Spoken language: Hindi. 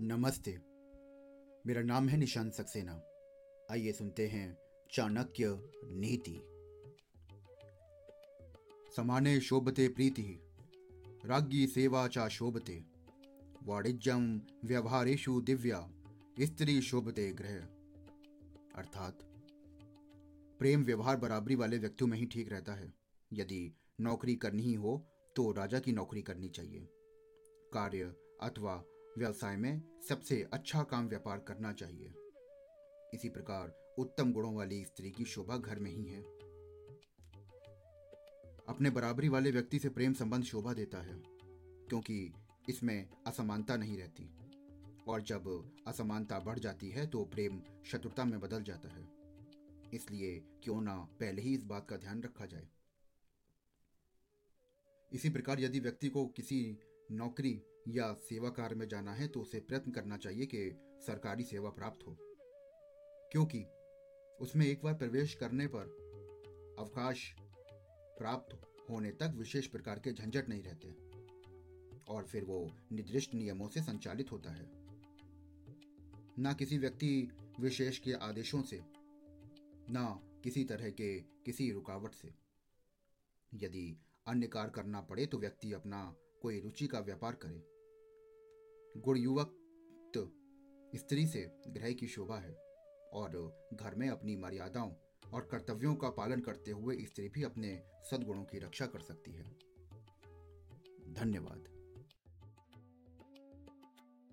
नमस्ते। मेरा नाम है निशांत सक्सेना। आइए सुनते हैं चाणक्य नीति। समाने शोभते प्रीति, राज्ञी सेवा चा शोभते वाणिज्यम व्यवहारेशु दिव्या, स्त्री शोभते ग्रह। अर्थात, प्रेम व्यवहार बराबरी वाले व्यक्तियों में ही ठीक रहता है। यदि नौकरी करनी ही हो तो राजा की नौकरी करनी चाहिए। कार्य अथवा व्यवसाय में सबसे अच्छा काम व्यापार करना चाहिए। इसी प्रकार उत्तम गुणों वाली स्त्री की शोभा घर में ही है। अपने बराबरी वाले व्यक्ति से प्रेम संबंध शोभा देता है, क्योंकि इसमें असमानता नहीं रहती। और जब असमानता बढ़ जाती है तो प्रेम शत्रुता में बदल जाता है। इसलिए क्यों ना पहले ही इस बात का ध्यान रखा जाए। इसी प्रकार यदि व्यक्ति को किसी नौकरी या सेवा कार्य में जाना है तो उसे प्रयत्न करना चाहिए कि सरकारी सेवा प्राप्त हो। क्योंकि उसमें एक बार प्रवेश करने पर अवकाश प्राप्त होने तक विशेष प्रकार के झंझट नहीं रहते और फिर वो निर्दिष्ट नियमों से संचालित होता है। ना किसी व्यक्ति विशेष के आदेशों से, ना किसी तरह के किसी रुकावट से। यदि अन्य कार्य करना पड़े तो व्यक्ति अपना कोई रुचि का व्यापार करे। गुण युवक स्त्री से ग्रह की शोभा है और घर में अपनी मर्यादाओं और कर्तव्यों का पालन करते हुए स्त्री भी अपने सद्गुणों की रक्षा कर सकती है। धन्यवाद।